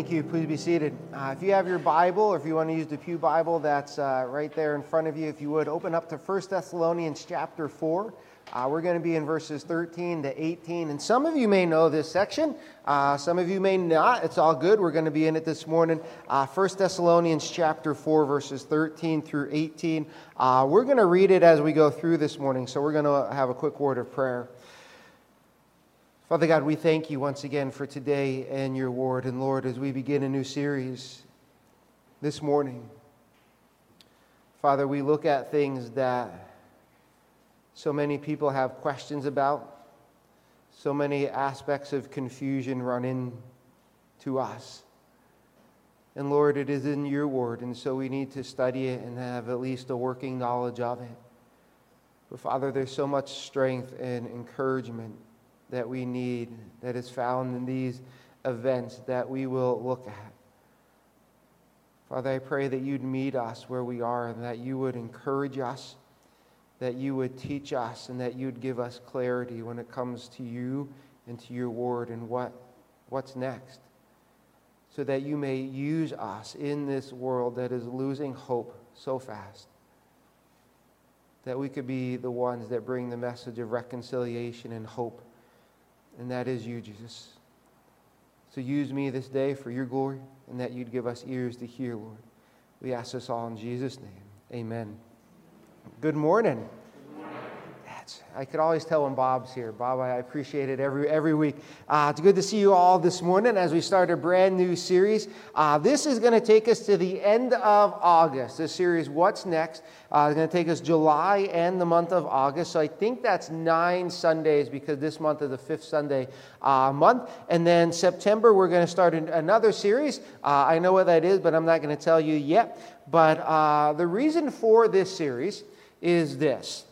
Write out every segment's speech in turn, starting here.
Thank you. Please be seated. Uh, if you have your Bible or if you want to use the Pew Bible, that's uh, right there in front of you. If you would open up to 1 Thessalonians chapter 4. Uh, we're going to be in verses 13 to 18. And some of you may know this section, uh, some of you may not. It's all good. We're going to be in it this morning. Uh, 1 Thessalonians chapter 4, verses 13 through 18. Uh, we're going to read it as we go through this morning. So we're going to have a quick word of prayer. Father God, we thank you once again for today and your word. And Lord, as we begin a new series this morning, Father, we look at things that so many people have questions about, so many aspects of confusion run in to us. And Lord, it is in your word, and so we need to study it and have at least a working knowledge of it. But Father, there's so much strength and encouragement that we need that is found in these events that we will look at. Father, I pray that you'd meet us where we are and that you would encourage us, that you would teach us, and that you'd give us clarity when it comes to you and to your word and what, what's next. So that you may use us in this world that is losing hope so fast. That we could be the ones that bring the message of reconciliation and hope and that is you, Jesus. So use me this day for your glory, and that you'd give us ears to hear, Lord. We ask this all in Jesus' name. Amen. Good morning. I could always tell when Bob's here. Bob, I appreciate it every, every week. Uh, it's good to see you all this morning as we start a brand new series. Uh, this is going to take us to the end of August. This series, What's Next, uh, is going to take us July and the month of August. So I think that's nine Sundays because this month is the fifth Sunday uh, month. And then September, we're going to start another series. Uh, I know what that is, but I'm not going to tell you yet. But uh, the reason for this series is this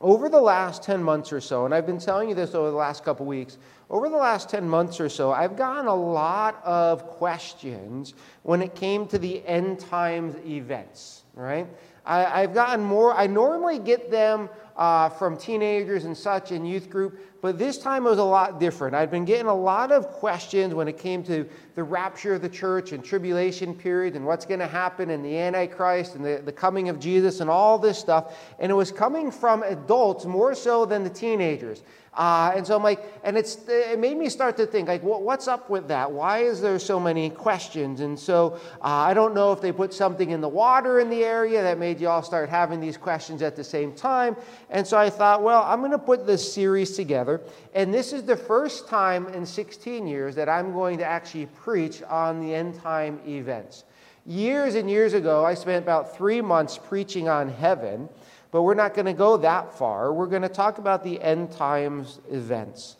over the last 10 months or so, and I've been telling you this over the last couple weeks, over the last 10 months or so, I've gotten a lot of questions when it came to the end times events, right? I, have gotten more, I normally get them uh, from teenagers and such in youth group, but this time it was a lot different. I'd been getting a lot of questions when it came to the rapture of the church and tribulation period and what's going to happen and the Antichrist and the, the coming of Jesus and all this stuff. And it was coming from adults more so than the teenagers. Uh, and so I'm like, and it's, it made me start to think, like, what's up with that? Why is there so many questions? And so uh, I don't know if they put something in the water in the area that made you all start having these questions at the same time. And so I thought, well, I'm going to put this series together. And this is the first time in 16 years that I'm going to actually preach on the end time events. Years and years ago, I spent about three months preaching on heaven. But we're not going to go that far. We're going to talk about the end times events.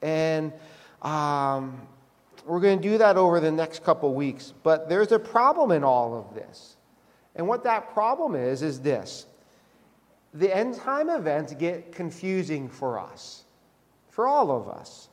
And um, we're going to do that over the next couple weeks. But there's a problem in all of this. And what that problem is, is this the end time events get confusing for us, for all of us.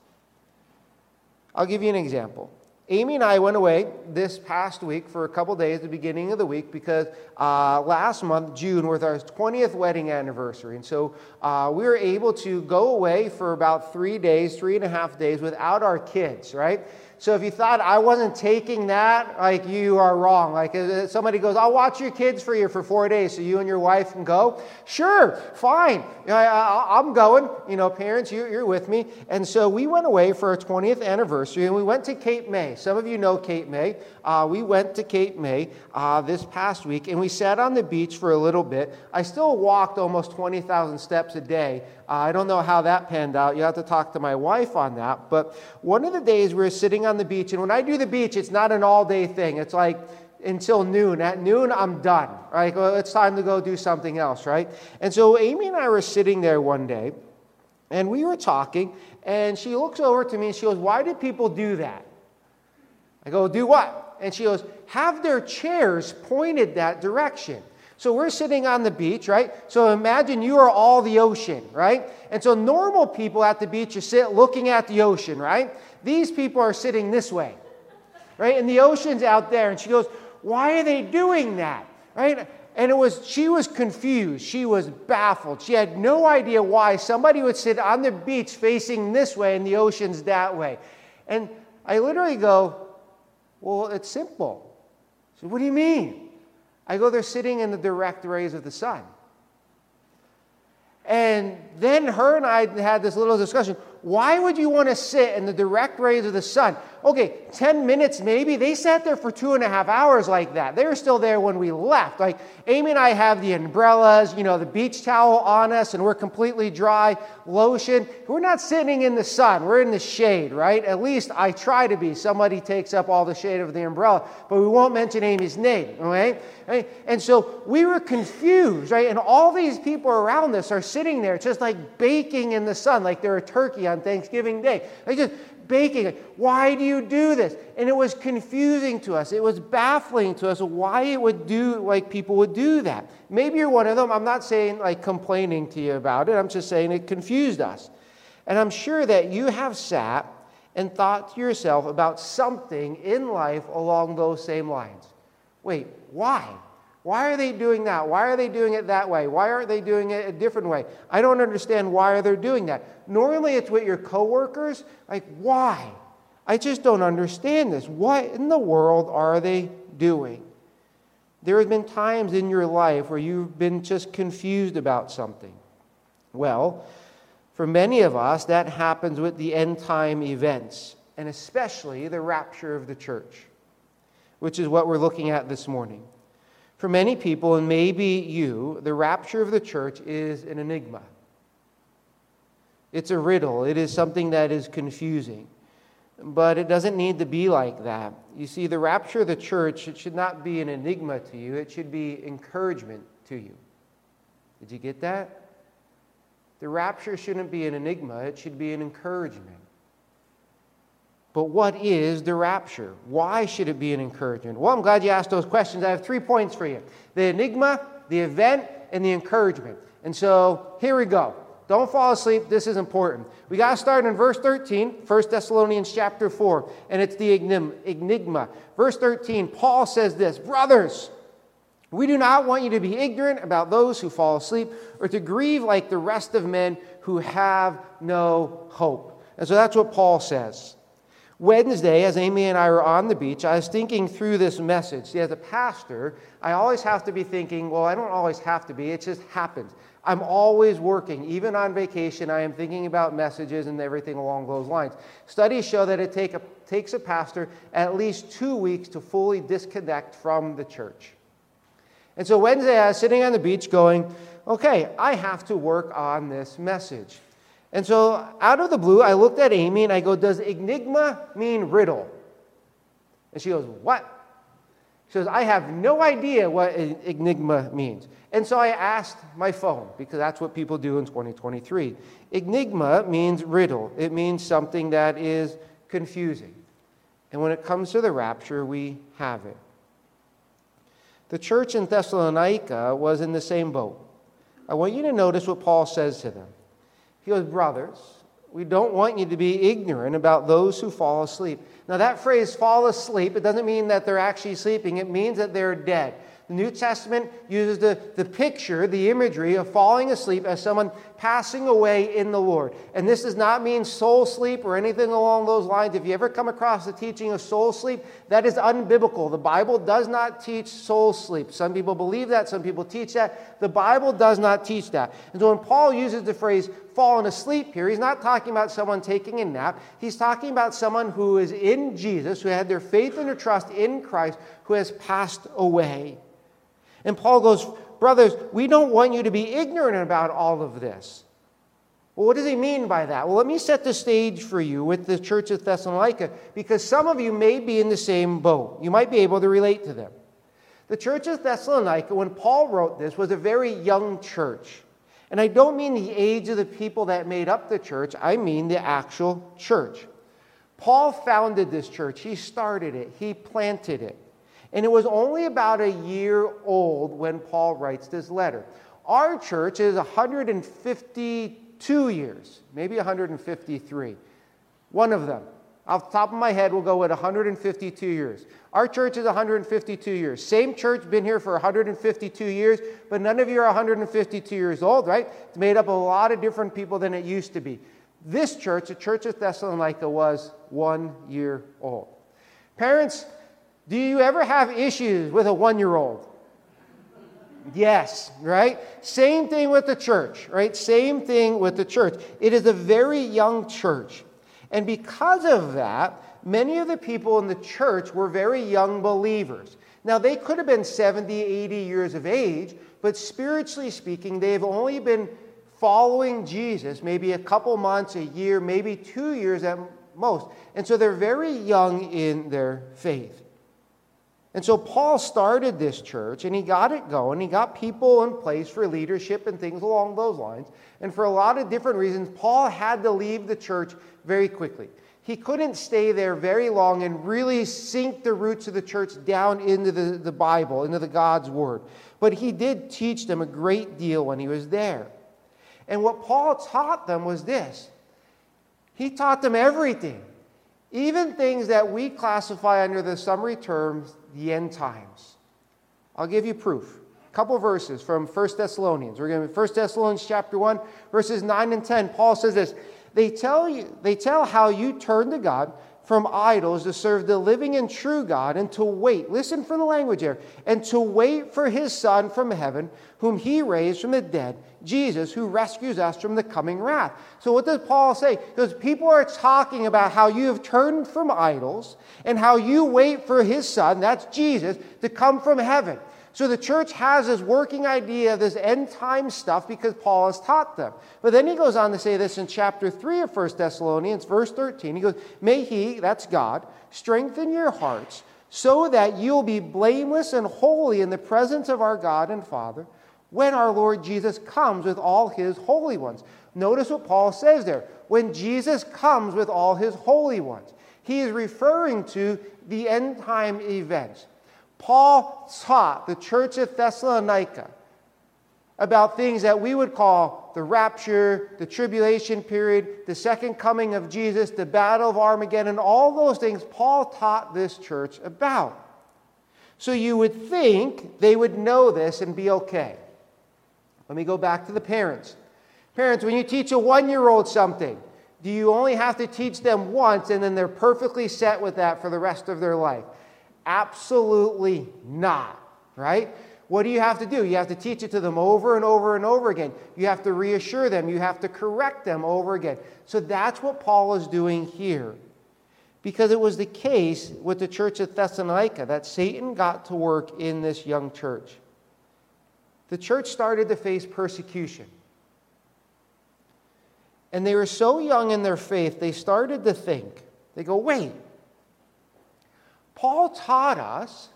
I'll give you an example. Amy and I went away this past week for a couple days, at the beginning of the week, because uh, last month, June, was our 20th wedding anniversary. And so uh, we were able to go away for about three days, three and a half days without our kids, right? So if you thought I wasn't taking that, like you are wrong. Like uh, somebody goes, I'll watch your kids for you for four days so you and your wife can go. Sure, fine. I, am going. You know, parents, you, you're with me. And so we went away for our 20th anniversary and we went to Cape May. Some of you know Cape May. Uh, we went to Cape May uh, this past week and we sat on the beach for a little bit. I still walked almost 20,000 steps a day uh, I don't know how that panned out. You have to talk to my wife on that. But one of the days we were sitting on the beach, and when I do the beach, it's not an all day thing. It's like until noon. At noon, I'm done. Right? Well, it's time to go do something else, right? And so Amy and I were sitting there one day, and we were talking, and she looks over to me and she goes, Why do people do that? I go, Do what? And she goes, Have their chairs pointed that direction. So we're sitting on the beach, right? So imagine you are all the ocean, right? And so normal people at the beach, you sit looking at the ocean, right? These people are sitting this way, right? And the ocean's out there. And she goes, Why are they doing that, right? And it was, she was confused. She was baffled. She had no idea why somebody would sit on the beach facing this way and the ocean's that way. And I literally go, Well, it's simple. So, what do you mean? I go, They're sitting in the direct rays of the sun. And then her and I had this little discussion. Why would you want to sit in the direct rays of the sun? Okay, 10 minutes maybe. They sat there for two and a half hours like that. They were still there when we left. Like Amy and I have the umbrellas, you know, the beach towel on us, and we're completely dry, lotion. We're not sitting in the sun, we're in the shade, right? At least I try to be. Somebody takes up all the shade of the umbrella, but we won't mention Amy's name, okay? And so we were confused, right? And all these people around us are sitting there just like baking in the sun, like they're a turkey on Thanksgiving Day. They just baking. Why do you do this? And it was confusing to us. It was baffling to us why it would do like people would do that. Maybe you're one of them. I'm not saying like complaining to you about it. I'm just saying it confused us. And I'm sure that you have sat and thought to yourself about something in life along those same lines. Wait, why? Why are they doing that? Why are they doing it that way? Why aren't they doing it a different way? I don't understand why they're doing that. Normally it's with your coworkers. Like, why? I just don't understand this. What in the world are they doing? There have been times in your life where you've been just confused about something. Well, for many of us, that happens with the end time events, and especially the rapture of the church, which is what we're looking at this morning. For many people, and maybe you, the rapture of the church is an enigma. It's a riddle, it is something that is confusing. But it doesn't need to be like that. You see, the rapture of the church, it should not be an enigma to you, it should be encouragement to you. Did you get that? The rapture shouldn't be an enigma, it should be an encouragement. But what is the rapture? Why should it be an encouragement? Well, I'm glad you asked those questions. I have three points for you the enigma, the event, and the encouragement. And so here we go. Don't fall asleep. This is important. We got to start in verse 13, 1 Thessalonians chapter 4, and it's the enigma. Verse 13, Paul says this Brothers, we do not want you to be ignorant about those who fall asleep or to grieve like the rest of men who have no hope. And so that's what Paul says. Wednesday, as Amy and I were on the beach, I was thinking through this message. See, as a pastor, I always have to be thinking, well, I don't always have to be, it just happens. I'm always working. Even on vacation, I am thinking about messages and everything along those lines. Studies show that it take a, takes a pastor at least two weeks to fully disconnect from the church. And so Wednesday, I was sitting on the beach going, okay, I have to work on this message. And so, out of the blue, I looked at Amy and I go, Does enigma mean riddle? And she goes, What? She goes, I have no idea what enigma means. And so I asked my phone, because that's what people do in 2023. Enigma means riddle, it means something that is confusing. And when it comes to the rapture, we have it. The church in Thessalonica was in the same boat. I want you to notice what Paul says to them. He goes, Brothers, we don't want you to be ignorant about those who fall asleep. Now, that phrase, fall asleep, it doesn't mean that they're actually sleeping, it means that they're dead. The New Testament uses the, the picture, the imagery of falling asleep as someone passing away in the Lord. And this does not mean soul sleep or anything along those lines. If you ever come across the teaching of soul sleep, that is unbiblical. The Bible does not teach soul sleep. Some people believe that, some people teach that. The Bible does not teach that. And so when Paul uses the phrase fallen asleep here, he's not talking about someone taking a nap. He's talking about someone who is in Jesus, who had their faith and their trust in Christ, who has passed away. And Paul goes, Brothers, we don't want you to be ignorant about all of this. Well, what does he mean by that? Well, let me set the stage for you with the church of Thessalonica because some of you may be in the same boat. You might be able to relate to them. The church of Thessalonica, when Paul wrote this, was a very young church. And I don't mean the age of the people that made up the church, I mean the actual church. Paul founded this church, he started it, he planted it. And it was only about a year old when Paul writes this letter. Our church is 152 years, maybe 153. One of them. Off the top of my head, we'll go with 152 years. Our church is 152 years. Same church, been here for 152 years, but none of you are 152 years old, right? It's made up of a lot of different people than it used to be. This church, the church of Thessalonica, was one year old. Parents, do you ever have issues with a one year old? Yes, right? Same thing with the church, right? Same thing with the church. It is a very young church. And because of that, many of the people in the church were very young believers. Now, they could have been 70, 80 years of age, but spiritually speaking, they've only been following Jesus maybe a couple months, a year, maybe two years at most. And so they're very young in their faith. And so Paul started this church and he got it going. He got people in place for leadership and things along those lines. And for a lot of different reasons, Paul had to leave the church very quickly. He couldn't stay there very long and really sink the roots of the church down into the, the Bible, into the God's Word. But he did teach them a great deal when he was there. And what Paul taught them was this he taught them everything, even things that we classify under the summary terms the end times. I'll give you proof. A couple verses from 1 Thessalonians. We're going to 1 Thessalonians chapter 1, verses 9 and 10. Paul says this they tell, you, they tell how you turn to God from idols to serve the living and true God and to wait. Listen for the language here. And to wait for his Son from heaven, whom he raised from the dead, Jesus, who rescues us from the coming wrath. So, what does Paul say? Because people are talking about how you have turned from idols and how you wait for his Son, that's Jesus, to come from heaven. So the church has this working idea of this end time stuff because Paul has taught them. But then he goes on to say this in chapter 3 of 1 Thessalonians, verse 13. He goes, May he, that's God, strengthen your hearts so that you'll be blameless and holy in the presence of our God and Father when our Lord Jesus comes with all his holy ones. Notice what Paul says there. When Jesus comes with all his holy ones, he is referring to the end time events. Paul taught the church at Thessalonica about things that we would call the rapture, the tribulation period, the second coming of Jesus, the battle of Armageddon, all those things Paul taught this church about. So you would think they would know this and be okay. Let me go back to the parents. Parents, when you teach a one year old something, do you only have to teach them once and then they're perfectly set with that for the rest of their life? Absolutely not, right? What do you have to do? You have to teach it to them over and over and over again. You have to reassure them. You have to correct them over again. So that's what Paul is doing here. Because it was the case with the church of Thessalonica that Satan got to work in this young church. The church started to face persecution. And they were so young in their faith, they started to think, they go, wait, Paul taught us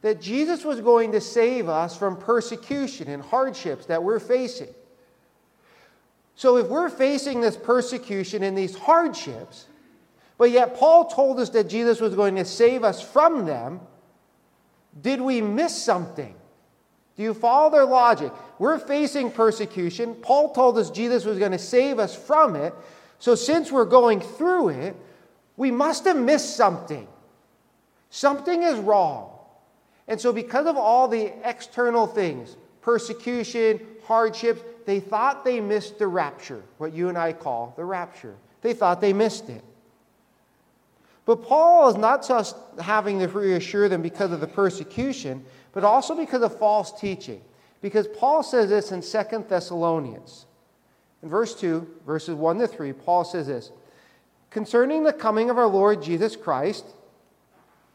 that Jesus was going to save us from persecution and hardships that we're facing. So, if we're facing this persecution and these hardships, but yet Paul told us that Jesus was going to save us from them, did we miss something? Do you follow their logic? We're facing persecution. Paul told us Jesus was going to save us from it. So, since we're going through it, we must have missed something. Something is wrong. And so, because of all the external things, persecution, hardships, they thought they missed the rapture, what you and I call the rapture. They thought they missed it. But Paul is not just having to reassure them because of the persecution, but also because of false teaching. Because Paul says this in 2 Thessalonians. In verse 2, verses 1 to 3, Paul says this Concerning the coming of our Lord Jesus Christ,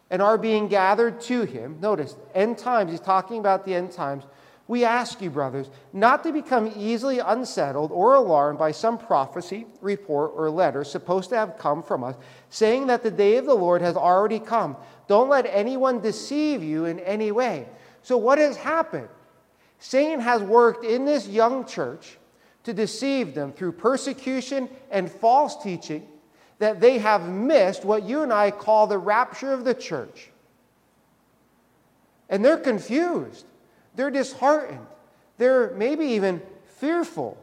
and are being gathered to him. Notice, end times, he's talking about the end times. We ask you, brothers, not to become easily unsettled or alarmed by some prophecy, report, or letter supposed to have come from us, saying that the day of the Lord has already come. Don't let anyone deceive you in any way. So, what has happened? Satan has worked in this young church to deceive them through persecution and false teaching that they have missed what you and I call the rapture of the church. And they're confused, they're disheartened, they're maybe even fearful.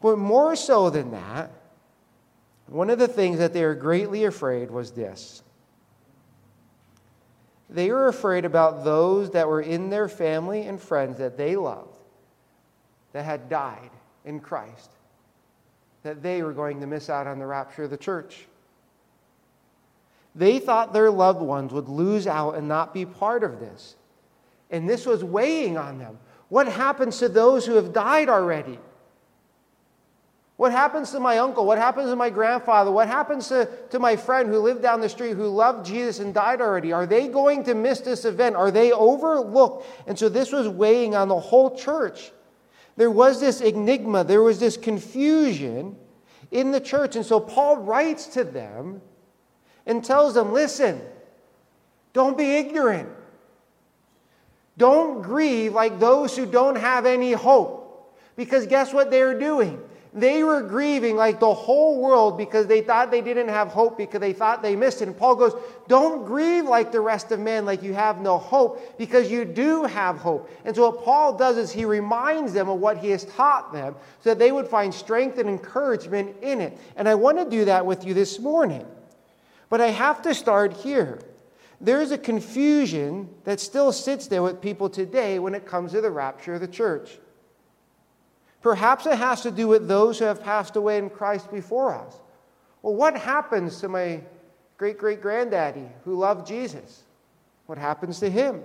But more so than that, one of the things that they were greatly afraid was this. They were afraid about those that were in their family and friends that they loved that had died in Christ, that they were going to miss out on the rapture of the church. They thought their loved ones would lose out and not be part of this. And this was weighing on them. What happens to those who have died already? What happens to my uncle? What happens to my grandfather? What happens to, to my friend who lived down the street who loved Jesus and died already? Are they going to miss this event? Are they overlooked? And so this was weighing on the whole church. There was this enigma, there was this confusion in the church. And so Paul writes to them and tells them listen, don't be ignorant. Don't grieve like those who don't have any hope. Because guess what they're doing? They were grieving like the whole world because they thought they didn't have hope because they thought they missed it. And Paul goes, Don't grieve like the rest of men, like you have no hope, because you do have hope. And so, what Paul does is he reminds them of what he has taught them so that they would find strength and encouragement in it. And I want to do that with you this morning. But I have to start here. There is a confusion that still sits there with people today when it comes to the rapture of the church. Perhaps it has to do with those who have passed away in Christ before us. Well, what happens to my great great granddaddy who loved Jesus? What happens to him?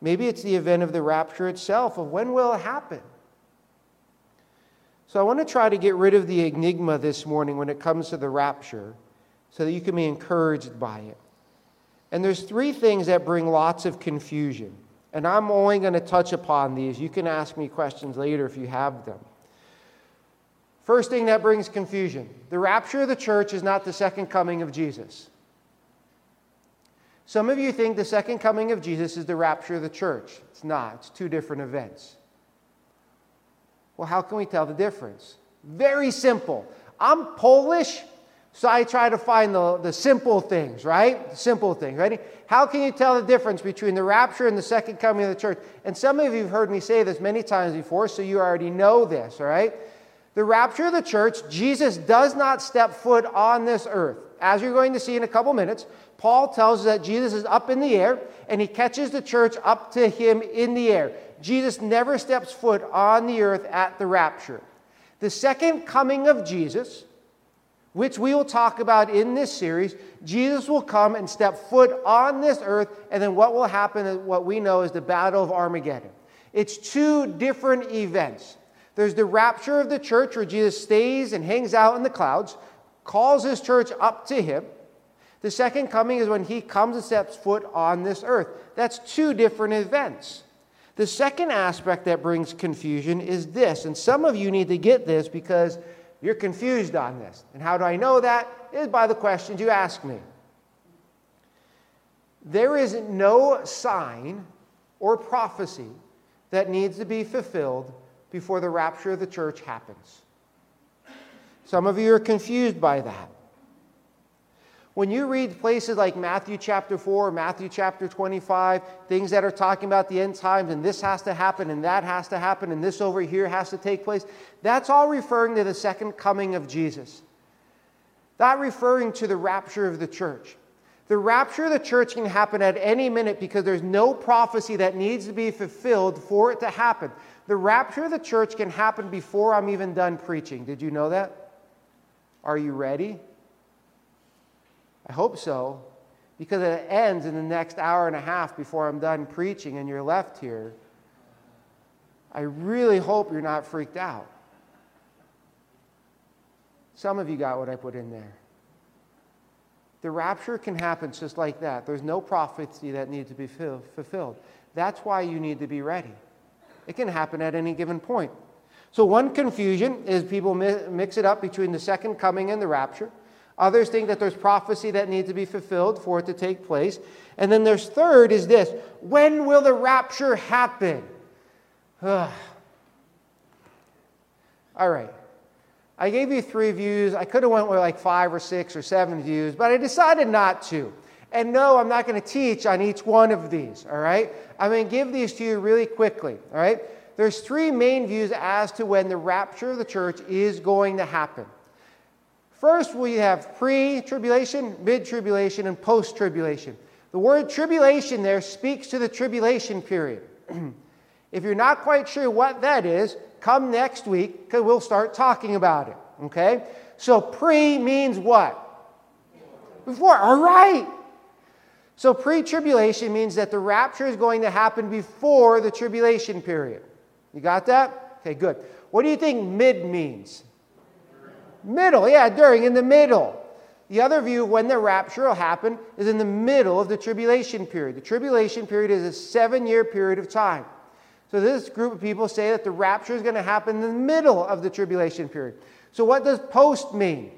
Maybe it's the event of the rapture itself, of when will it happen? So I want to try to get rid of the enigma this morning when it comes to the rapture so that you can be encouraged by it. And there's three things that bring lots of confusion. And I'm only going to touch upon these. You can ask me questions later if you have them. First thing that brings confusion the rapture of the church is not the second coming of Jesus. Some of you think the second coming of Jesus is the rapture of the church. It's not, it's two different events. Well, how can we tell the difference? Very simple. I'm Polish. So I try to find the, the simple things, right? The simple things. Ready? How can you tell the difference between the rapture and the second coming of the church? And some of you have heard me say this many times before, so you already know this, all right? The rapture of the church, Jesus does not step foot on this earth. As you're going to see in a couple minutes, Paul tells us that Jesus is up in the air and he catches the church up to him in the air. Jesus never steps foot on the earth at the rapture. The second coming of Jesus, which we will talk about in this series, Jesus will come and step foot on this earth, and then what will happen is what we know is the Battle of Armageddon. It's two different events. There's the rapture of the church where Jesus stays and hangs out in the clouds, calls his church up to him. The second coming is when he comes and steps foot on this earth. That's two different events. The second aspect that brings confusion is this, and some of you need to get this because you're confused on this. And how do I know that? Is by the questions you ask me. There is no sign or prophecy that needs to be fulfilled before the rapture of the church happens. Some of you are confused by that. When you read places like Matthew chapter 4, Matthew chapter 25, things that are talking about the end times and this has to happen and that has to happen and this over here has to take place, that's all referring to the second coming of Jesus. Not referring to the rapture of the church. The rapture of the church can happen at any minute because there's no prophecy that needs to be fulfilled for it to happen. The rapture of the church can happen before I'm even done preaching. Did you know that? Are you ready? I hope so, because it ends in the next hour and a half before I'm done preaching and you're left here. I really hope you're not freaked out. Some of you got what I put in there. The rapture can happen just like that. There's no prophecy that needs to be fulfilled. That's why you need to be ready. It can happen at any given point. So, one confusion is people mix it up between the second coming and the rapture. Others think that there's prophecy that needs to be fulfilled for it to take place. And then there's third is this when will the rapture happen? All right. I gave you three views. I could have went with like five or six or seven views, but I decided not to. And no, I'm not going to teach on each one of these, all right? I'm going to give these to you really quickly, all right? There's three main views as to when the rapture of the church is going to happen. First, we have pre tribulation, mid tribulation, and post tribulation. The word tribulation there speaks to the tribulation period. if you're not quite sure what that is, come next week because we'll start talking about it. Okay? So pre means what? Before. All right. So, pre tribulation means that the rapture is going to happen before the tribulation period. You got that? Okay, good. What do you think mid means? Middle, yeah, during, in the middle. The other view, when the rapture will happen, is in the middle of the tribulation period. The tribulation period is a seven year period of time. So, this group of people say that the rapture is going to happen in the middle of the tribulation period. So, what does post mean?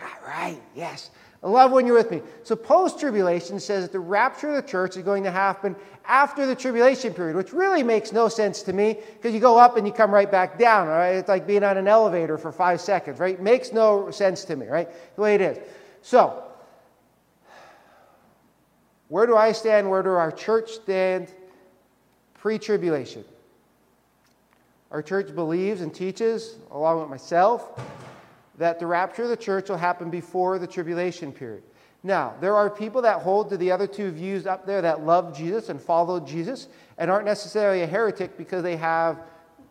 All right, yes. I love when you're with me. So, post tribulation says that the rapture of the church is going to happen after the tribulation period, which really makes no sense to me because you go up and you come right back down, right? It's like being on an elevator for five seconds, right? Makes no sense to me, right? The way it is. So, where do I stand? Where do our church stand pre tribulation? Our church believes and teaches, along with myself, that the rapture of the church will happen before the tribulation period. Now, there are people that hold to the other two views up there that love Jesus and follow Jesus and aren't necessarily a heretic because they have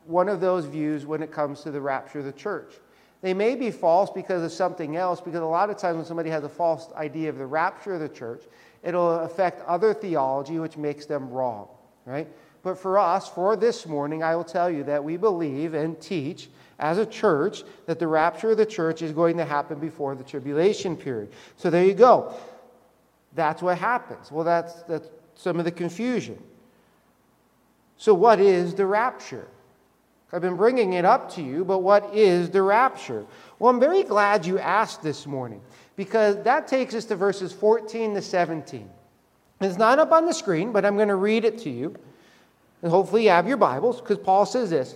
one of those views when it comes to the rapture of the church. They may be false because of something else, because a lot of times when somebody has a false idea of the rapture of the church, it'll affect other theology, which makes them wrong, right? But for us, for this morning, I will tell you that we believe and teach as a church that the rapture of the church is going to happen before the tribulation period. So there you go. That's what happens. Well, that's, that's some of the confusion. So, what is the rapture? I've been bringing it up to you, but what is the rapture? Well, I'm very glad you asked this morning because that takes us to verses 14 to 17. It's not up on the screen, but I'm going to read it to you. And hopefully you have your Bibles because Paul says this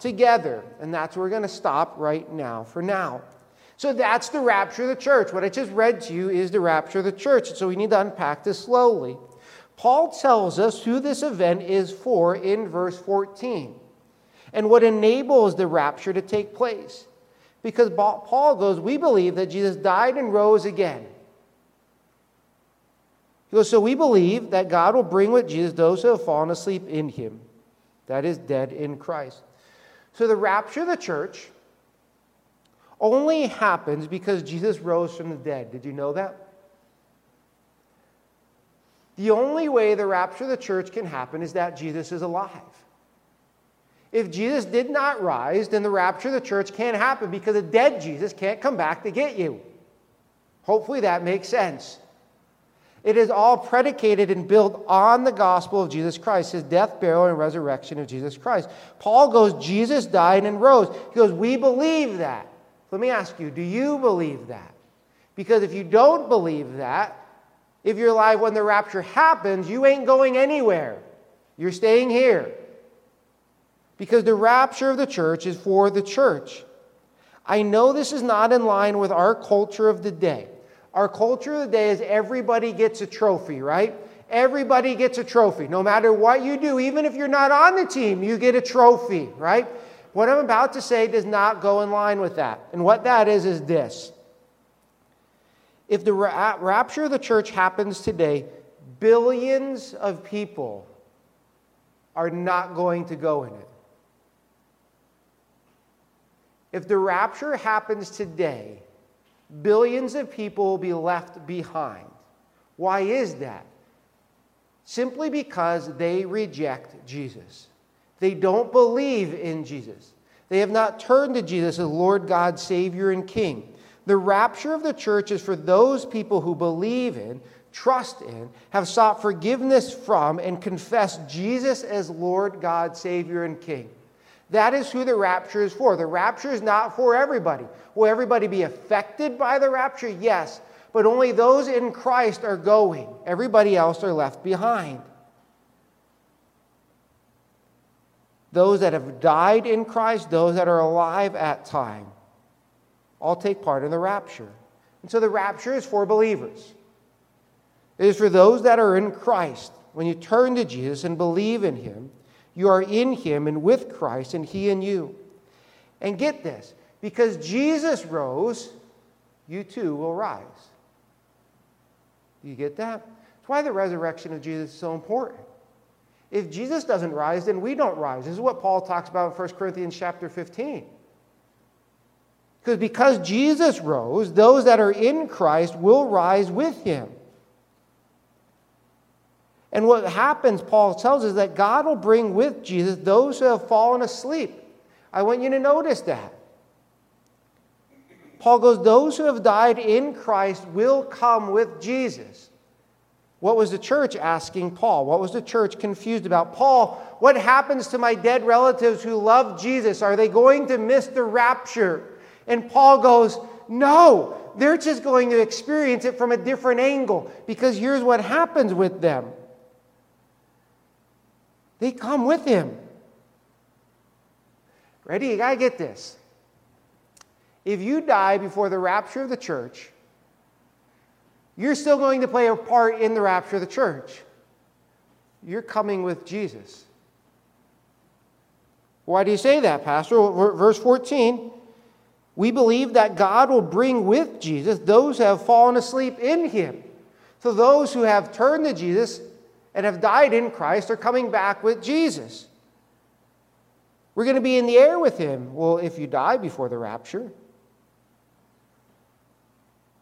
together. And that's where we're going to stop right now for now. So that's the rapture of the church. What I just read to you is the rapture of the church. So we need to unpack this slowly. Paul tells us who this event is for in verse 14 and what enables the rapture to take place. Because Paul goes, We believe that Jesus died and rose again. He goes, So we believe that God will bring with Jesus those who have fallen asleep in him, that is, dead in Christ. So the rapture of the church only happens because Jesus rose from the dead. Did you know that? The only way the rapture of the church can happen is that Jesus is alive. If Jesus did not rise, then the rapture of the church can't happen because a dead Jesus can't come back to get you. Hopefully that makes sense. It is all predicated and built on the gospel of Jesus Christ, his death, burial, and resurrection of Jesus Christ. Paul goes, Jesus died and rose. He goes, We believe that. Let me ask you, do you believe that? Because if you don't believe that, if you're alive when the rapture happens, you ain't going anywhere. You're staying here. Because the rapture of the church is for the church. I know this is not in line with our culture of the day. Our culture of the day is everybody gets a trophy, right? Everybody gets a trophy. No matter what you do, even if you're not on the team, you get a trophy, right? What I'm about to say does not go in line with that. And what that is, is this. If the rapture of the church happens today, billions of people are not going to go in it. If the rapture happens today, billions of people will be left behind. Why is that? Simply because they reject Jesus. They don't believe in Jesus. They have not turned to Jesus as Lord God, Savior, and King. The rapture of the church is for those people who believe in, trust in, have sought forgiveness from, and confess Jesus as Lord God, Savior, and King. That is who the rapture is for. The rapture is not for everybody. Will everybody be affected by the rapture? Yes. But only those in Christ are going, everybody else are left behind. Those that have died in Christ, those that are alive at time, all take part in the rapture. And so the rapture is for believers. It is for those that are in Christ. When you turn to Jesus and believe in Him, you are in Him and with Christ, and He in you. And get this because Jesus rose, you too will rise. Do you get that? That's why the resurrection of Jesus is so important. If Jesus doesn't rise, then we don't rise. This is what Paul talks about in 1 Corinthians chapter 15. Because because Jesus rose, those that are in Christ will rise with him. And what happens, Paul tells us, that God will bring with Jesus those who have fallen asleep. I want you to notice that. Paul goes, Those who have died in Christ will come with Jesus. What was the church asking Paul? What was the church confused about? Paul, what happens to my dead relatives who love Jesus? Are they going to miss the rapture? And Paul goes, No, they're just going to experience it from a different angle because here's what happens with them they come with him. Ready? You got to get this. If you die before the rapture of the church, you're still going to play a part in the rapture of the church. You're coming with Jesus. Why do you say that, Pastor? Verse 14 We believe that God will bring with Jesus those who have fallen asleep in him. So those who have turned to Jesus and have died in Christ are coming back with Jesus. We're going to be in the air with him. Well, if you die before the rapture,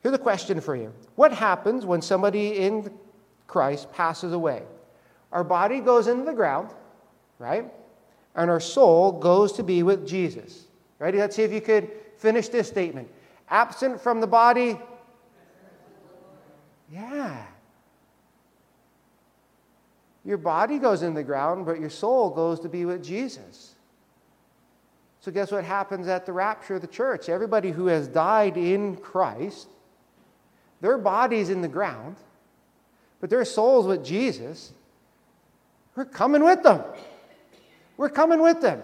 Here's a question for you What happens when somebody in Christ passes away? Our body goes into the ground, right? And our soul goes to be with Jesus. Ready? Let's see if you could finish this statement. Absent from the body. Yeah. Your body goes in the ground, but your soul goes to be with Jesus. So, guess what happens at the rapture of the church? Everybody who has died in Christ their bodies in the ground, but their souls with Jesus. We're coming with them. We're coming with them.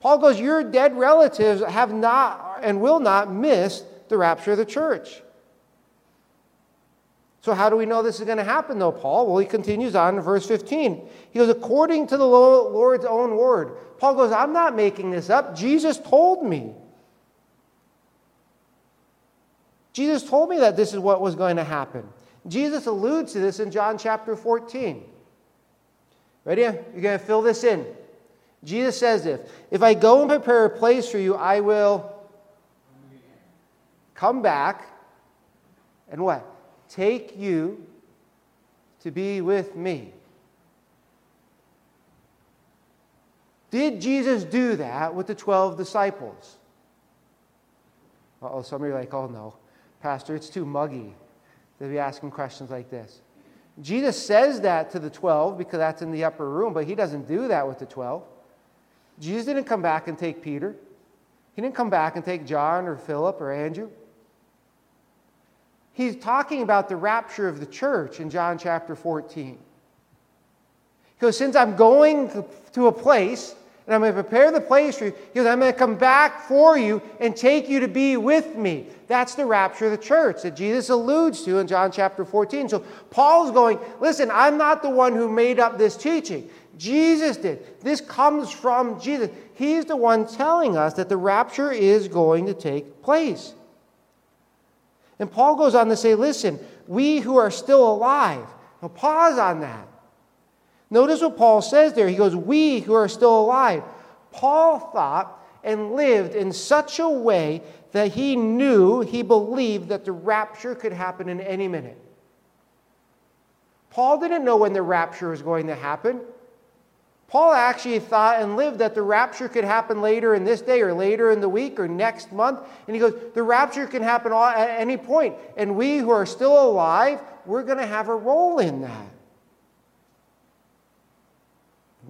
Paul goes, Your dead relatives have not and will not miss the rapture of the church. So, how do we know this is going to happen, though, Paul? Well, he continues on in verse 15. He goes, According to the Lord's own word. Paul goes, I'm not making this up. Jesus told me. Jesus told me that this is what was going to happen. Jesus alludes to this in John chapter 14. Ready? You're going to fill this in. Jesus says this If I go and prepare a place for you, I will come back and what? Take you to be with me. Did Jesus do that with the 12 disciples? oh, some of you are like, oh no. Pastor, it's too muggy to be asking questions like this. Jesus says that to the 12 because that's in the upper room, but he doesn't do that with the 12. Jesus didn't come back and take Peter. He didn't come back and take John or Philip or Andrew. He's talking about the rapture of the church in John chapter 14. Because since I'm going to a place and I'm going to prepare the place for you. He goes, I'm going to come back for you and take you to be with me. That's the rapture of the church that Jesus alludes to in John chapter 14. So Paul's going, listen, I'm not the one who made up this teaching. Jesus did. This comes from Jesus. He's the one telling us that the rapture is going to take place. And Paul goes on to say, listen, we who are still alive, now pause on that. Notice what Paul says there. He goes, We who are still alive. Paul thought and lived in such a way that he knew, he believed that the rapture could happen in any minute. Paul didn't know when the rapture was going to happen. Paul actually thought and lived that the rapture could happen later in this day or later in the week or next month. And he goes, the rapture can happen at any point. And we who are still alive, we're going to have a role in that.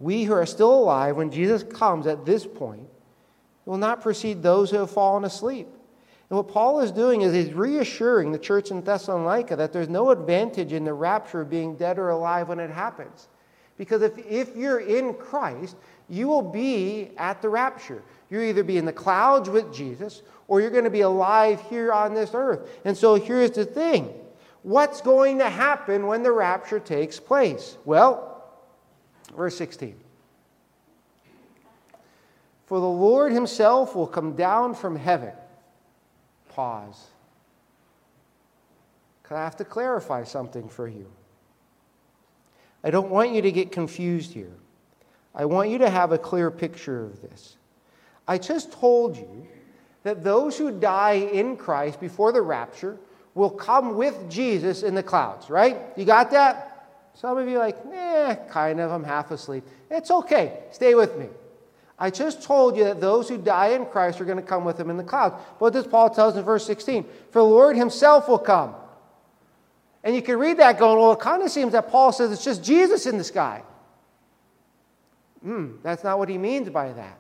We who are still alive, when Jesus comes at this point, will not precede those who have fallen asleep. And what Paul is doing is he's reassuring the church in Thessalonica that there's no advantage in the rapture of being dead or alive when it happens. Because if, if you're in Christ, you will be at the rapture. You'll either be in the clouds with Jesus or you're going to be alive here on this earth. And so here's the thing what's going to happen when the rapture takes place? Well, verse 16. For the Lord himself will come down from heaven. Pause. I have to clarify something for you. I don't want you to get confused here. I want you to have a clear picture of this. I just told you that those who die in Christ before the rapture will come with Jesus in the clouds, right? You got that? Some of you like, eh, kind of, I'm half asleep. It's okay, stay with me. I just told you that those who die in Christ are going to come with him in the clouds. What does Paul tell us in verse 16? For the Lord himself will come and you can read that going, well, it kind of seems that Paul says it's just Jesus in the sky. Hmm, that's not what he means by that.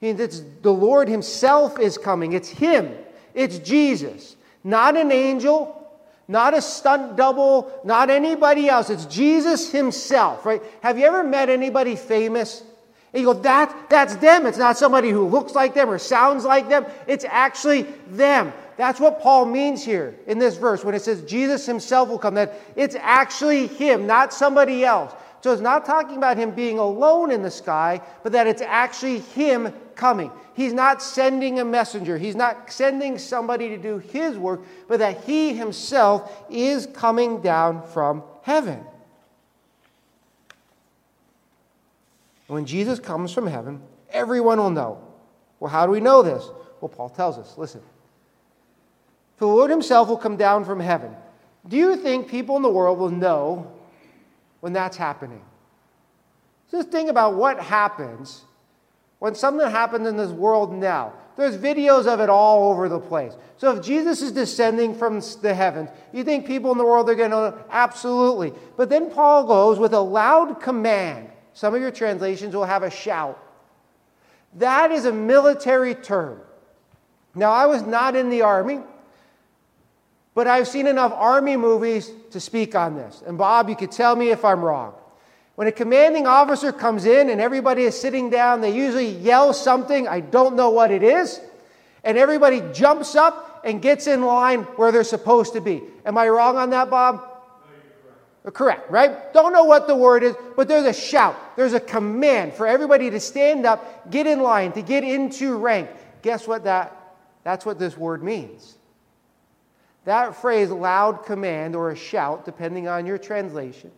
He means the Lord Himself is coming. It's Him. It's Jesus. Not an angel, not a stunt double, not anybody else. It's Jesus Himself, right? Have you ever met anybody famous? And you go, that, that's them. It's not somebody who looks like them or sounds like them. It's actually them. That's what Paul means here in this verse when it says Jesus himself will come, that it's actually him, not somebody else. So it's not talking about him being alone in the sky, but that it's actually him coming. He's not sending a messenger, he's not sending somebody to do his work, but that he himself is coming down from heaven. When Jesus comes from heaven, everyone will know. Well, how do we know this? Well, Paul tells us listen. The Lord Himself will come down from heaven. Do you think people in the world will know when that's happening? Just think about what happens when something happens in this world now. There's videos of it all over the place. So if Jesus is descending from the heavens, you think people in the world are going to know? Absolutely. But then Paul goes with a loud command. Some of your translations will have a shout. That is a military term. Now, I was not in the army. But I've seen enough Army movies to speak on this. And Bob, you could tell me if I'm wrong. When a commanding officer comes in and everybody is sitting down, they usually yell something, I don't know what it is, and everybody jumps up and gets in line where they're supposed to be. Am I wrong on that, Bob? Correct. correct, right? Don't know what the word is, but there's a shout, there's a command for everybody to stand up, get in line, to get into rank. Guess what that that's what this word means. That phrase, loud command or a shout, depending on your translation,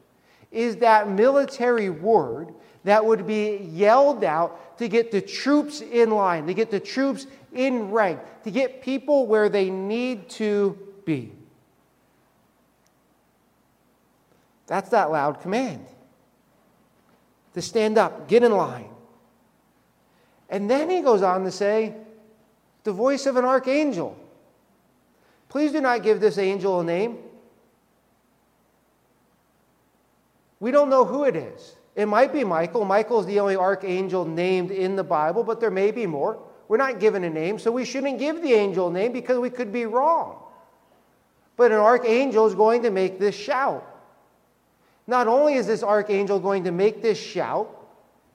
is that military word that would be yelled out to get the troops in line, to get the troops in rank, to get people where they need to be. That's that loud command. To stand up, get in line. And then he goes on to say, the voice of an archangel. Please do not give this angel a name. We don't know who it is. It might be Michael. Michael is the only archangel named in the Bible, but there may be more. We're not given a name, so we shouldn't give the angel a name because we could be wrong. But an archangel is going to make this shout. Not only is this archangel going to make this shout,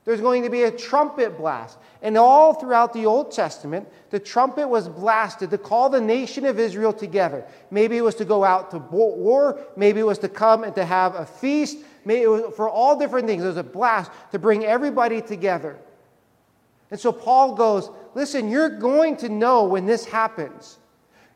there's going to be a trumpet blast. And all throughout the Old Testament, the trumpet was blasted to call the nation of Israel together. Maybe it was to go out to war, maybe it was to come and to have a feast, maybe it was for all different things. It was a blast to bring everybody together. And so Paul goes, Listen, you're going to know when this happens.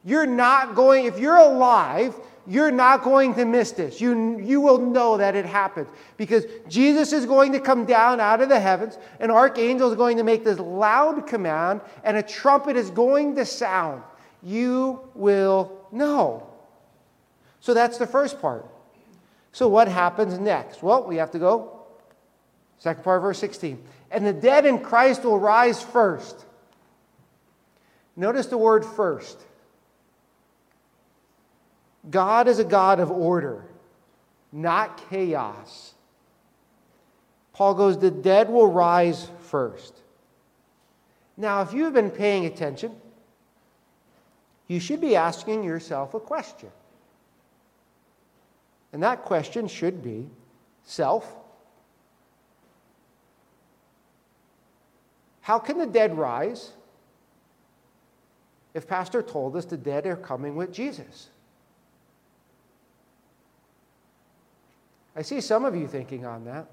You're not going, if you're alive, you're not going to miss this. You, you will know that it happened because Jesus is going to come down out of the heavens, an archangel is going to make this loud command, and a trumpet is going to sound. You will know. So that's the first part. So, what happens next? Well, we have to go Second part verse 16. And the dead in Christ will rise first. Notice the word first. God is a God of order, not chaos. Paul goes, The dead will rise first. Now, if you've been paying attention, you should be asking yourself a question. And that question should be self. How can the dead rise if Pastor told us the dead are coming with Jesus? I see some of you thinking on that.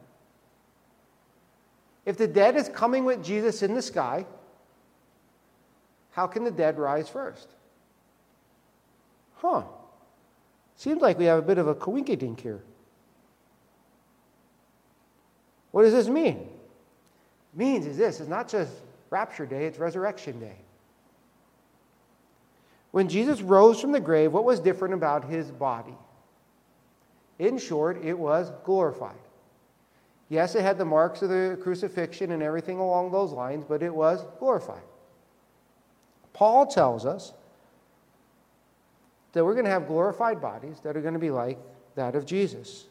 If the dead is coming with Jesus in the sky, how can the dead rise first? Huh. Seems like we have a bit of a coinkydink here. What does this mean? It means is this it's not just rapture day, it's resurrection day. When Jesus rose from the grave, what was different about his body? In short, it was glorified. Yes, it had the marks of the crucifixion and everything along those lines, but it was glorified. Paul tells us that we're going to have glorified bodies that are going to be like that of Jesus.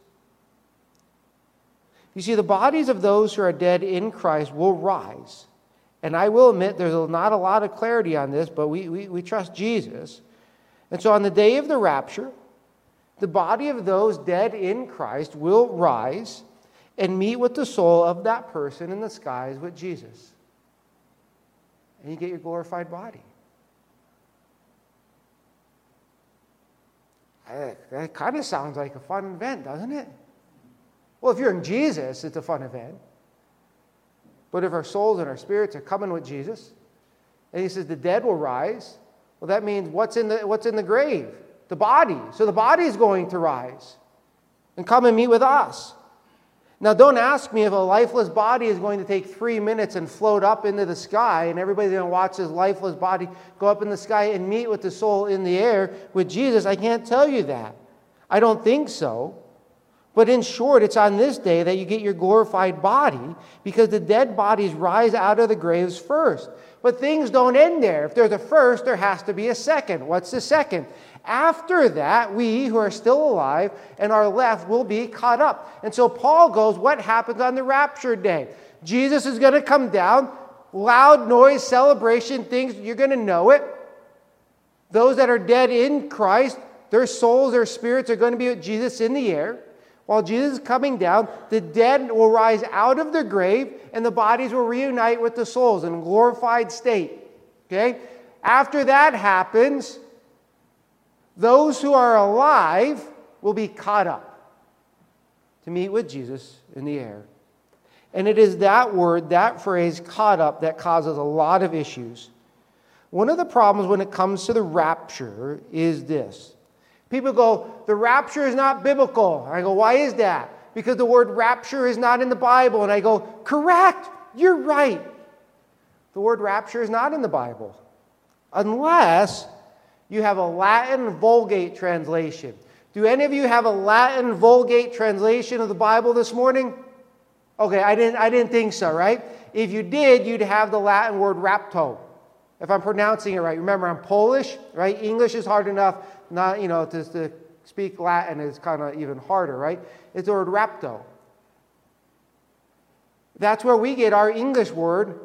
You see, the bodies of those who are dead in Christ will rise. And I will admit there's not a lot of clarity on this, but we, we, we trust Jesus. And so on the day of the rapture, the body of those dead in Christ will rise and meet with the soul of that person in the skies with Jesus. And you get your glorified body. That kind of sounds like a fun event, doesn't it? Well, if you're in Jesus, it's a fun event. But if our souls and our spirits are coming with Jesus, and he says the dead will rise, well, that means what's in the, what's in the grave? The body. So the body is going to rise and come and meet with us. Now, don't ask me if a lifeless body is going to take three minutes and float up into the sky, and everybody's going to watch this lifeless body go up in the sky and meet with the soul in the air with Jesus. I can't tell you that. I don't think so. But in short, it's on this day that you get your glorified body because the dead bodies rise out of the graves first. But things don't end there. If there's a first, there has to be a second. What's the second? After that, we who are still alive and are left will be caught up. And so Paul goes, What happens on the rapture day? Jesus is going to come down, loud noise, celebration, things, you're going to know it. Those that are dead in Christ, their souls, their spirits are going to be with Jesus in the air. While Jesus is coming down, the dead will rise out of their grave and the bodies will reunite with the souls in a glorified state. Okay? After that happens, those who are alive will be caught up to meet with Jesus in the air. And it is that word, that phrase, caught up, that causes a lot of issues. One of the problems when it comes to the rapture is this. People go, the rapture is not biblical. I go, why is that? Because the word rapture is not in the Bible. And I go, correct, you're right. The word rapture is not in the Bible. Unless you have a Latin Vulgate translation. Do any of you have a Latin Vulgate translation of the Bible this morning? Okay, I didn't, I didn't think so, right? If you did, you'd have the Latin word rapto. If I'm pronouncing it right. Remember, I'm Polish, right? English is hard enough, not, you know, to, to speak Latin is kind of even harder, right? It's the word rapto. That's where we get our English word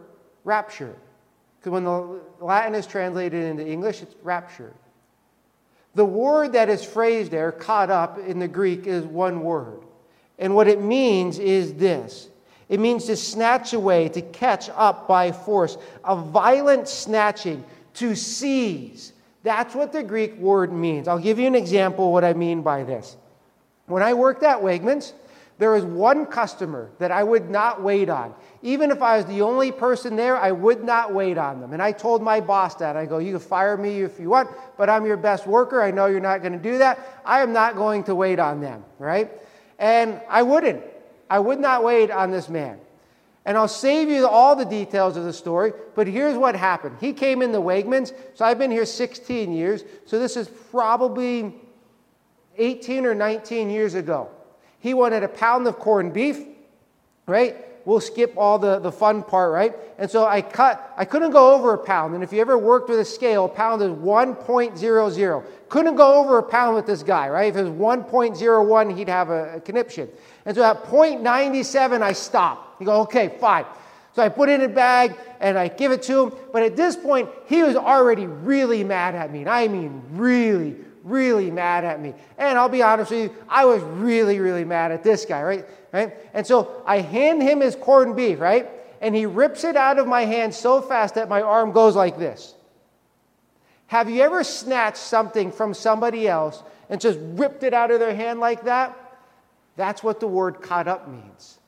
rapture. Because when the Latin is translated into English, it's rapture. The word that is phrased there, caught up in the Greek, is one word. And what it means is this it means to snatch away, to catch up by force, a violent snatching, to seize. That's what the Greek word means. I'll give you an example what I mean by this. When I worked at Wegmans, there was one customer that I would not wait on. Even if I was the only person there, I would not wait on them. And I told my boss that. I go, You can fire me if you want, but I'm your best worker. I know you're not going to do that. I am not going to wait on them, right? And I wouldn't. I would not wait on this man. And I'll save you all the details of the story, but here's what happened. He came in the Wegmans, so I've been here 16 years, so this is probably 18 or 19 years ago. He wanted a pound of corned beef, right? We'll skip all the, the fun part, right? And so I cut, I couldn't go over a pound. And if you ever worked with a scale, a pound is 1.00. Couldn't go over a pound with this guy, right? If it was 1.01, he'd have a, a conniption. And so at 0.97, I stop. You go, okay, fine. So I put it in a bag and I give it to him. But at this point, he was already really mad at me. And I mean, really, really mad at me. And I'll be honest with you, I was really, really mad at this guy, right? Right? And so I hand him his corned beef, right? And he rips it out of my hand so fast that my arm goes like this. Have you ever snatched something from somebody else and just ripped it out of their hand like that? That's what the word caught up means.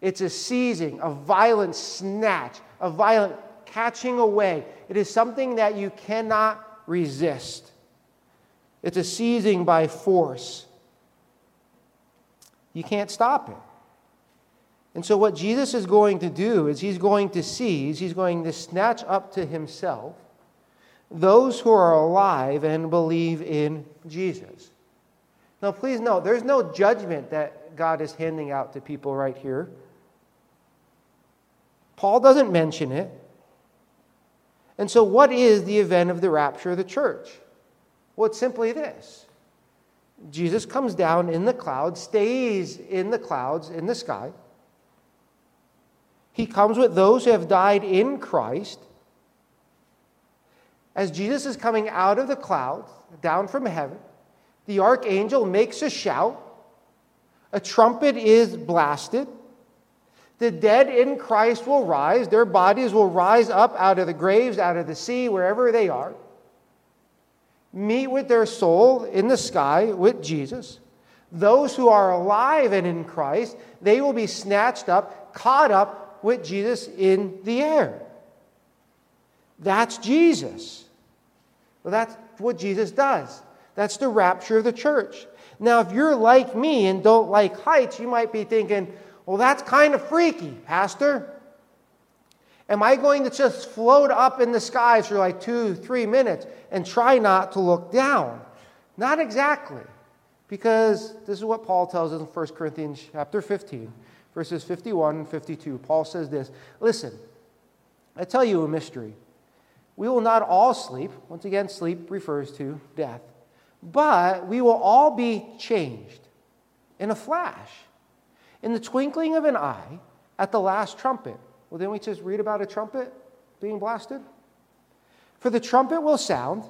It's a seizing, a violent snatch, a violent catching away. It is something that you cannot resist. It's a seizing by force. You can't stop it. And so, what Jesus is going to do is he's going to seize, he's going to snatch up to himself those who are alive and believe in Jesus. Now, please note, there's no judgment that God is handing out to people right here. Paul doesn't mention it. And so, what is the event of the rapture of the church? Well, it's simply this Jesus comes down in the clouds, stays in the clouds, in the sky. He comes with those who have died in Christ. As Jesus is coming out of the clouds, down from heaven, the archangel makes a shout, a trumpet is blasted. The dead in Christ will rise, their bodies will rise up out of the graves, out of the sea, wherever they are meet with their soul in the sky with Jesus. Those who are alive and in Christ, they will be snatched up, caught up with Jesus in the air. That's Jesus. Well, that's what Jesus does. That's the rapture of the church. Now, if you're like me and don't like heights, you might be thinking, well, that's kind of freaky, Pastor. Am I going to just float up in the skies for like two, three minutes and try not to look down? Not exactly. Because this is what Paul tells us in 1 Corinthians chapter 15, verses 51 and 52. Paul says this Listen, I tell you a mystery. We will not all sleep. Once again, sleep refers to death. But we will all be changed in a flash, in the twinkling of an eye, at the last trumpet. Well, didn't we just read about a trumpet being blasted? For the trumpet will sound,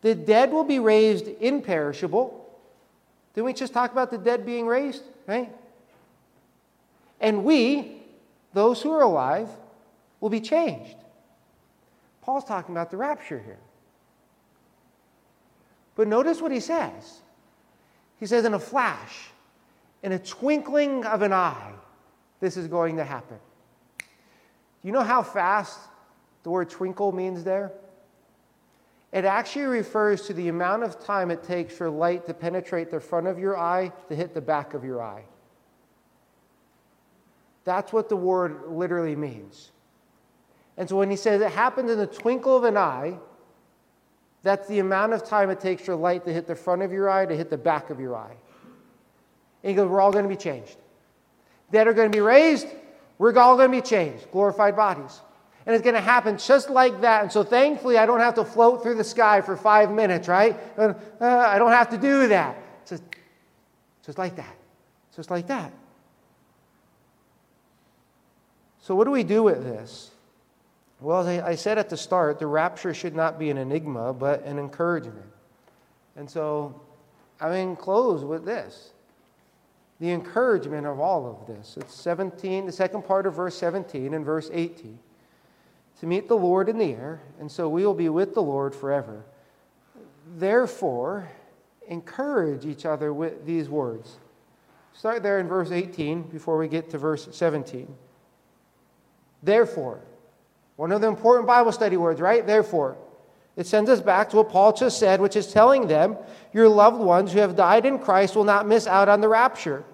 the dead will be raised imperishable. Didn't we just talk about the dead being raised? Right? And we, those who are alive, will be changed. Paul's talking about the rapture here. But notice what he says. He says, in a flash, in a twinkling of an eye, this is going to happen. Do you know how fast the word twinkle means there? It actually refers to the amount of time it takes for light to penetrate the front of your eye to hit the back of your eye. That's what the word literally means. And so when he says it happens in the twinkle of an eye, that's the amount of time it takes for light to hit the front of your eye to hit the back of your eye. And he goes, We're all going to be changed. Dead are going to be raised, we're all going to be changed, glorified bodies. And it's going to happen just like that. And so thankfully, I don't have to float through the sky for five minutes, right? Uh, I don't have to do that. Just, just like that. Just like that. So, what do we do with this? Well, as I said at the start, the rapture should not be an enigma, but an encouragement. And so, I'm going to close with this the encouragement of all of this. It's 17, the second part of verse 17 and verse 18. To meet the Lord in the air, and so we will be with the Lord forever. Therefore, encourage each other with these words. Start there in verse 18 before we get to verse 17. Therefore, one of the important Bible study words, right? Therefore. It sends us back to what Paul just said, which is telling them, Your loved ones who have died in Christ will not miss out on the rapture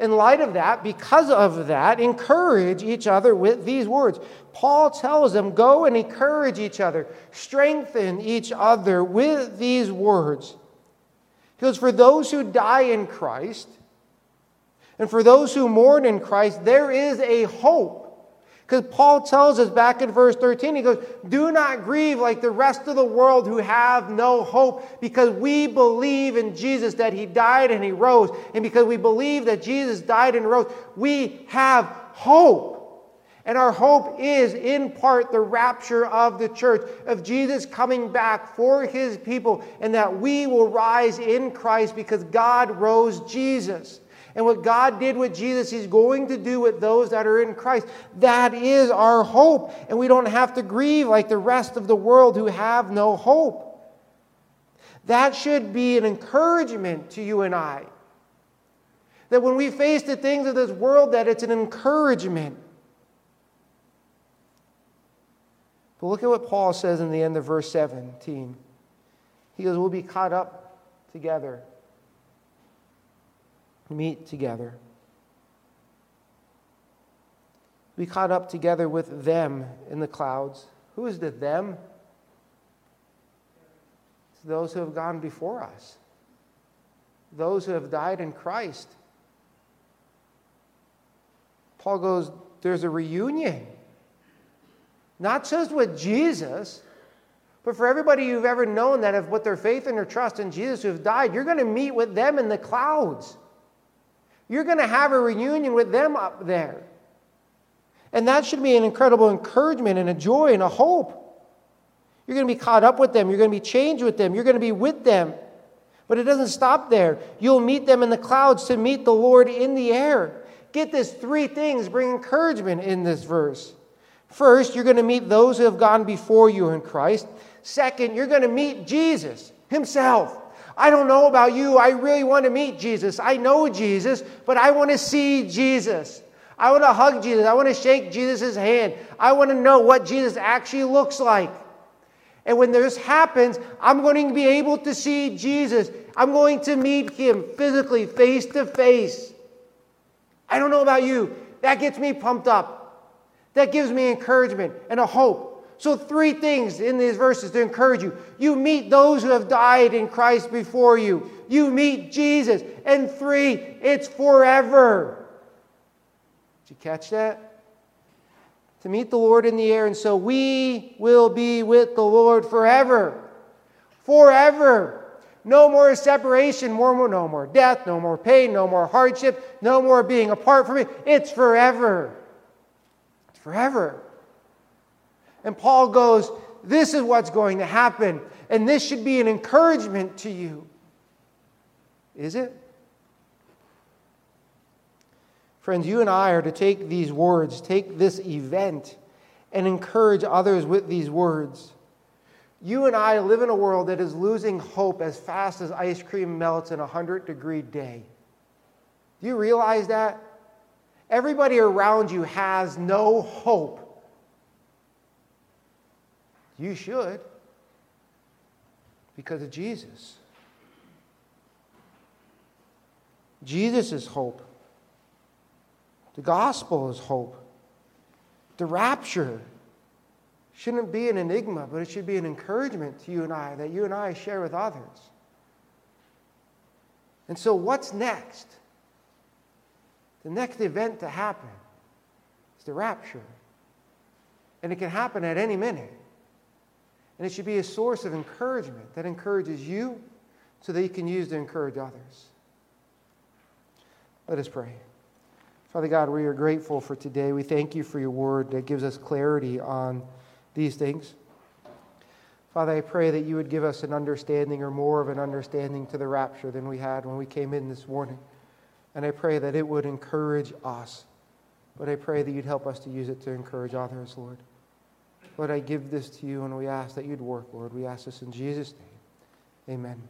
in light of that, because of that, encourage each other with these words. Paul tells them, go and encourage each other, strengthen each other with these words. Because for those who die in Christ, And for those who mourn in Christ, there is a hope. Because Paul tells us back in verse 13, he goes, Do not grieve like the rest of the world who have no hope, because we believe in Jesus that he died and he rose. And because we believe that Jesus died and rose, we have hope. And our hope is, in part, the rapture of the church, of Jesus coming back for his people, and that we will rise in Christ because God rose Jesus. And what God did with Jesus, He's going to do with those that are in Christ. That is our hope. And we don't have to grieve like the rest of the world who have no hope. That should be an encouragement to you and I. That when we face the things of this world, that it's an encouragement. But look at what Paul says in the end of verse 17. He goes, We'll be caught up together, meet together. Be caught up together with them in the clouds. Who is the them? It's those who have gone before us, those who have died in Christ. Paul goes, There's a reunion. Not just with Jesus, but for everybody you've ever known that have put their faith and their trust in Jesus who have died, you're going to meet with them in the clouds. You're going to have a reunion with them up there. And that should be an incredible encouragement and a joy and a hope. You're going to be caught up with them. You're going to be changed with them. You're going to be with them. But it doesn't stop there. You'll meet them in the clouds to meet the Lord in the air. Get this three things bring encouragement in this verse. First, you're going to meet those who have gone before you in Christ. Second, you're going to meet Jesus himself. I don't know about you. I really want to meet Jesus. I know Jesus, but I want to see Jesus. I want to hug Jesus. I want to shake Jesus' hand. I want to know what Jesus actually looks like. And when this happens, I'm going to be able to see Jesus. I'm going to meet him physically, face to face. I don't know about you. That gets me pumped up. That gives me encouragement and a hope. So, three things in these verses to encourage you. You meet those who have died in Christ before you, you meet Jesus. And three, it's forever. Did you catch that? To meet the Lord in the air. And so we will be with the Lord forever. Forever. No more separation, more, more, no more death, no more pain, no more hardship, no more being apart from it. It's forever It's forever. And Paul goes, This is what's going to happen, and this should be an encouragement to you. Is it? Friends, you and I are to take these words, take this event, and encourage others with these words. You and I live in a world that is losing hope as fast as ice cream melts in a 100 degree day. Do you realize that? Everybody around you has no hope. You should, because of Jesus. Jesus is hope. The gospel is hope. The rapture shouldn't be an enigma, but it should be an encouragement to you and I that you and I share with others. And so, what's next? The next event to happen is the rapture. And it can happen at any minute. And it should be a source of encouragement that encourages you so that you can use to encourage others. Let us pray. Father God, we are grateful for today. We thank you for your word that gives us clarity on these things. Father, I pray that you would give us an understanding or more of an understanding to the rapture than we had when we came in this morning. And I pray that it would encourage us. But I pray that you'd help us to use it to encourage others, Lord. Lord, I give this to you and we ask that you'd work, Lord. We ask this in Jesus' name. Amen.